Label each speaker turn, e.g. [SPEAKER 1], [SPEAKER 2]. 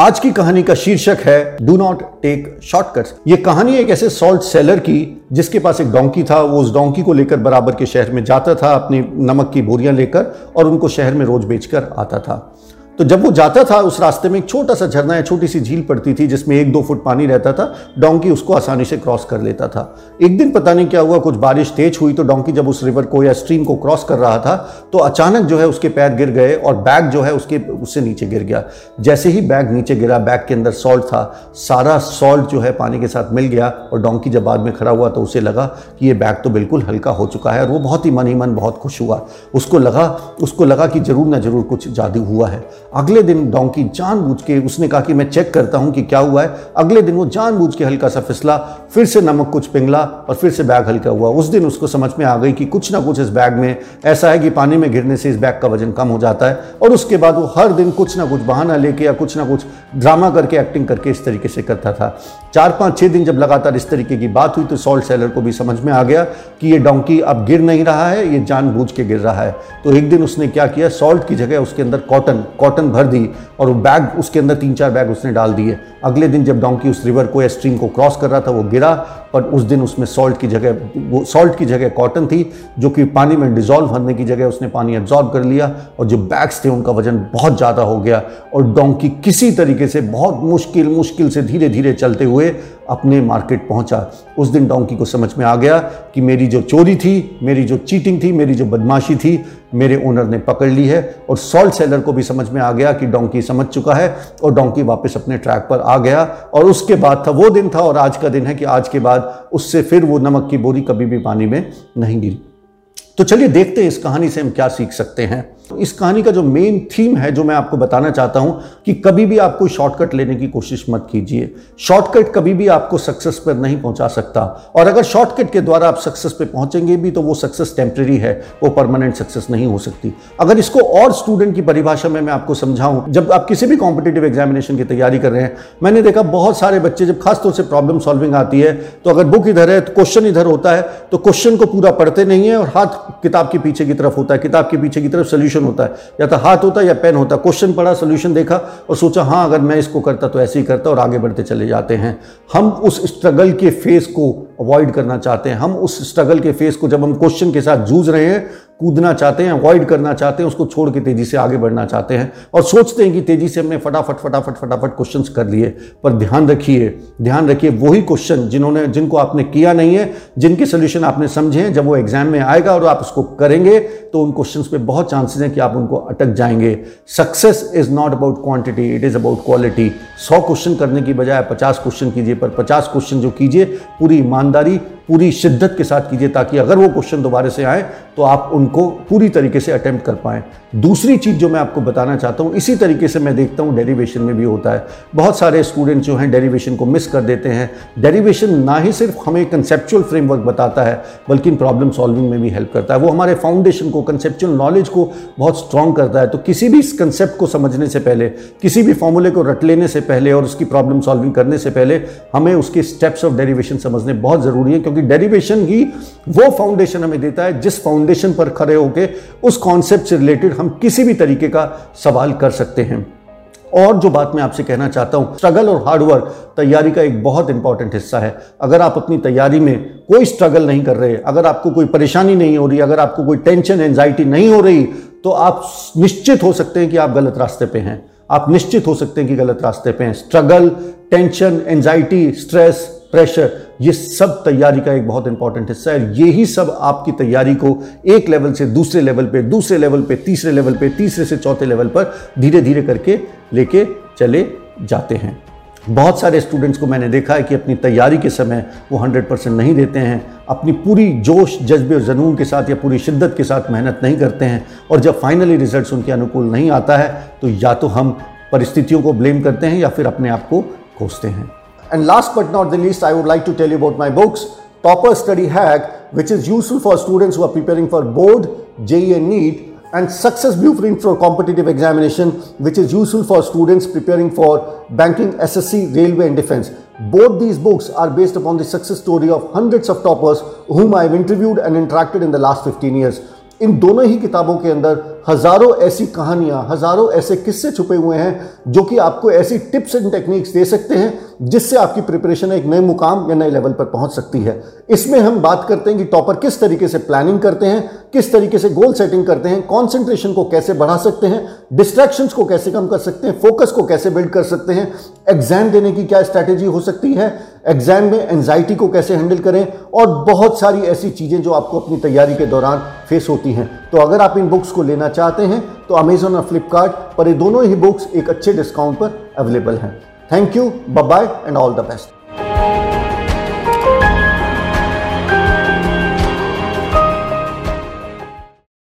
[SPEAKER 1] आज की कहानी का शीर्षक है डू नॉट टेक शॉर्टकट्स ये कहानी एक ऐसे सॉल्ट सेलर की, जिसके पास एक डोंकी था, वो उस डोंकी को लेकर बराबर के शहर में जाता था, अपनी नमक की बोरियाँ लेकर और उनको शहर में रोज बेचकर आता था। तो जब वो जाता था उस रास्ते में एक छोटा सा झरना या छोटी सी झील पड़ती थी जिसमें एक दो फुट पानी रहता था, डोंकी उसको आसानी से क्रॉस कर लेता था। एक दिन पता नहीं क्या हुआ, कुछ बारिश तेज हुई तो डोंकी जब उस रिवर को या स्ट्रीम को क्रॉस कर रहा था तो अचानक जो है उसके पैर गिर गए और बैग जो है उसके, उससे नीचे गिर गया। जैसे ही बैग नीचे गिरा, बैग के अंदर सॉल्ट था, सारा सॉल्ट जो है पानी के साथ मिल गया और डोंकी जब बाद में खड़ा हुआ तो उसे लगा कि ये बैग तो बिल्कुल हल्का हो चुका है और वो बहुत ही मन ही मन बहुत खुश हुआ। उसको लगा उसको लगा कि ज़रूर ना ज़रूर कुछ जादू हुआ है। अगले दिन डोंकी जानबूझ के उसने कहा कि मैं चेक करता हूँ कि क्या हुआ है। अगले दिन वो जानबूझ के हल्का सा फिसला, फिर से नमक कुछ पिंगला और फिर से बैग हल्का हुआ। उस दिन उसको समझ में आ गई कि कुछ ना कुछ इस बैग में, ऐसा है कि पानी में गिरने से इस बैग का वज़न कम हो जाता है और उसके बाद वो हर दिन कुछ ना कुछ बहाना लेके या कुछ ना कुछ ड्रामा करके एक्टिंग करके इस तरीके से करता था। चार पाँच छः दिन जब लगातार इस तरीके की बात हुई तो सॉल्ट सेलर को भी समझ में आ गया कि ये डोंकी अब गिर नहीं रहा है, ये जानबूझ के गिर रहा है। तो एक दिन उसने क्या किया सॉल्ट की जगह उसके अंदर कॉटन कॉटन भर दी और वो बैग उसके अंदर तीन चार बैग उसने डाल दिए। अगले दिन जब डोंकी उस रिवर को, या स्ट्रीम को क्रॉस कर रहा था, वो गिरा पर उस दिन उसमें सॉल्ट की जगह, वो सॉल्ट की जगह कॉटन थी, जो कि पानी में डिजॉल्व होने की जगह उसने पानी एब्जॉर्ब कर लिया और जो बैग्स थे उनका वज़न बहुत ज़्यादा हो गया। और डोंकी किसी तरीके से बहुत मुश्किल मुश्किल से धीरे धीरे चलते हुए अपने मार्केट पहुँचा। उस दिन डोंकी को समझ में आ गया कि मेरी जो चोरी थी, मेरी जो चीटिंग थी, मेरी जो बदमाशी थी, मेरे ओनर ने पकड़ ली है और सॉल्ट सेलर को भी समझ में आ गया कि डोंकी समझ चुका है और डोंकी वापस अपने ट्रैक पर आ गया और उसके बाद था, वो दिन था और आज का दिन है कि आज के बाद उससे फिर वो नमक की बोरी कभी भी पानी में नहीं गिरी। तो चलिए देखते हैं इस कहानी से हम क्या सीख सकते हैं। इस कहानी का जो मेन थीम है, जो मैं आपको बताना चाहता हूँ कि कभी भी आप कोई शॉर्टकट लेने की कोशिश मत कीजिए। शॉर्टकट कभी भी आपको सक्सेस पर नहीं पहुँचा सकता। और अगर शॉर्टकट के द्वारा आप सक्सेस पे पहुँचेंगे भी तो वो सक्सेस टेम्प्रेरी है, वो परमानेंट सक्सेस नहीं हो सकती। अगर इसको और स्टूडेंट की परिभाषा में मैं आपको समझाऊं, जब आप किसी भी कॉम्पिटेटिव एग्जामिनेशन की तैयारी कर रहे हैं, मैंने देखा बहुत सारे बच्चे, जब खासतौर से प्रॉब्लम सॉल्विंग आती है तो अगर बुक इधर है तो क्वेश्चन इधर होता है तो क्वेश्चन को पूरा पढ़ते नहीं है और हाथ किताब के पीछे की तरफ़ होता है, किताब के पीछे की तरफ़ सोल्यूशन होता है। या तो हाथ होता है या पेन होता है। क्वेश्चन पढ़ा सोल्यूशन देखा और सोचा हाँ अगर मैं इसको करता तो ऐसे ही करता और आगे बढ़ते चले जाते हैं। हम उस स्ट्रगल के फेस को अवॉइड करना चाहते हैं। हम उस स्ट्रगल के फेस को जब हम क्वेश्चन के साथ जूझ रहे हैं कूदना चाहते हैं अवॉइड करना चाहते हैं, उसको छोड़ के तेज़ी से आगे बढ़ना चाहते हैं और सोचते हैं कि तेज़ी से हमने फटाफट फटाफट फटाफट क्वेश्चन कर लिए। पर ध्यान रखिए ध्यान रखिए वही क्वेश्चन जिन्होंने, जिनको आपने किया नहीं है, जिनके सोल्यूशन आपने समझे हैं, जब वो एग्ज़ाम में आएगा और आप उसको करेंगे तो उन क्वेश्चन पे बहुत चांसेस हैं कि आप उनको अटक जाएँगे। Success is not about quantity it is about quality सौ क्वेश्चन करने की बजाय पचास क्वेश्चन कीजिए, पर पचास क्वेश्चन जो कीजिए, पूरी ईमानदारी पूरी शिद्दत के साथ कीजिए ताकि अगर वो क्वेश्चन दोबारा से आए तो आप उनको पूरी तरीके से अटेम्प्ट कर पाएँ। दूसरी चीज़ जो मैं आपको बताना चाहता हूँ, इसी तरीके से मैं देखता हूँ डेरिवेशन में भी होता है। बहुत सारे स्टूडेंट जो हैं डेरिवेशन को मिस कर देते हैं। डेरिवेशन ना ही सिर्फ़ हमें कंसेप्चुअल फ्रेमवर्क बताता है, बल्कि प्रॉब्लम सॉल्विंग में भी हेल्प करता है। वो हमारे फाउंडेशन को कंसेप्चुअल नॉलेज को बहुत स्ट्रॉन्ग करता है। तो किसी भी कंसेप्ट को समझने से पहले, किसी भी फॉर्मूले को रट लेने से पहले और उसकी प्रॉब्लम सॉल्विंग करने से पहले, हमें उसके स्टेप्स ऑफ़ डेरिवेशन समझने बहुत ज़रूरी है, क्योंकि डेरिवेशन ही वो फाउंडेशन हमें देता है, जिस फाउंडेशन पर खड़े होकर उस कॉन्सेप्ट से रिलेटेड हम किसी भी तरीके का सवाल कर सकते हैं। और जो बात मैं आपसे कहना चाहता हूँ स्ट्रगल और हार्डवर्क तैयारी का एक बहुत इंपॉर्टेंट हिस्सा है। अगर आप अपनी तैयारी में कोई स्ट्रगल नहीं कर रहे, अगर आपको कोई परेशानी नहीं हो रही, अगर आपको कोई टेंशन एंजाइटी नहीं हो रही तो आप निश्चित हो सकते हैं कि आप गलत रास्ते पे हैं। आप निश्चित हो सकते हैं कि गलत रास्ते पे हैं। Struggle tension anxiety stress pressure ये सब तैयारी का एक बहुत इंपॉर्टेंट हिस्सा है। यही सब आपकी तैयारी को एक लेवल से दूसरे लेवल पे, दूसरे लेवल पे, तीसरे लेवल पे, तीसरे से चौथे लेवल पर धीरे धीरे करके लेके चले जाते हैं। बहुत सारे स्टूडेंट्स को मैंने देखा है कि अपनी तैयारी के समय वो 100 परसेंट नहीं देते हैं। अपनी पूरी जोश, जज्बे और जनून के साथ या पूरी शिद्दत के साथ मेहनत नहीं करते हैं। और जब फाइनली रिजल्ट्स उनके अनुकूल नहीं आता है तो या तो हम परिस्थितियों को ब्लेम करते हैं या फिर अपने आप को कोसते हैं। And last but not the least, I would like to tell you about my books, Topper Study Hack, which is useful for students who are preparing for board, JE and NEET, and Success Blueprint for competitive examination, which is useful for students preparing for banking, SSC, railway and defense. Both these books are based upon the success story of hundreds of toppers whom I have interviewed and interacted in the last 15 years. इन दोनों ही किताबों के अंदर हज़ारों ऐसी कहानियाँ, हज़ारों ऐसे किस्से छुपे हुए हैं जो कि आपको ऐसी टिप्स एंड टेक्निक्स दे सकते हैं जिससे आपकी प्रिपरेशन एक नए मुकाम या नए लेवल पर पहुँच सकती है। इसमें हम बात करते हैं कि टॉपर किस तरीके से प्लानिंग करते हैं किस तरीके से गोल सेटिंग करते हैं कॉन्सेंट्रेशन को कैसे बढ़ा सकते हैं डिस्ट्रैक्शंस को कैसे कम कर सकते हैं फोकस को कैसे बिल्ड कर सकते हैं एग्ज़ाम देने की क्या स्ट्रैटेजी हो सकती है एग्ज़ाम में एंजाइटी को कैसे हैंडल करें, और बहुत सारी ऐसी चीज़ें जो आपको अपनी तैयारी के दौरान फेस होती हैं। तो अगर आप इन बुक्स को लेना चाहते हैं तो अमेजोन और फ्लिपकार्ट पर ये दोनों ही बुक्स एक अच्छे डिस्काउंट पर अवेलेबल हैं। Thank you bye and all the best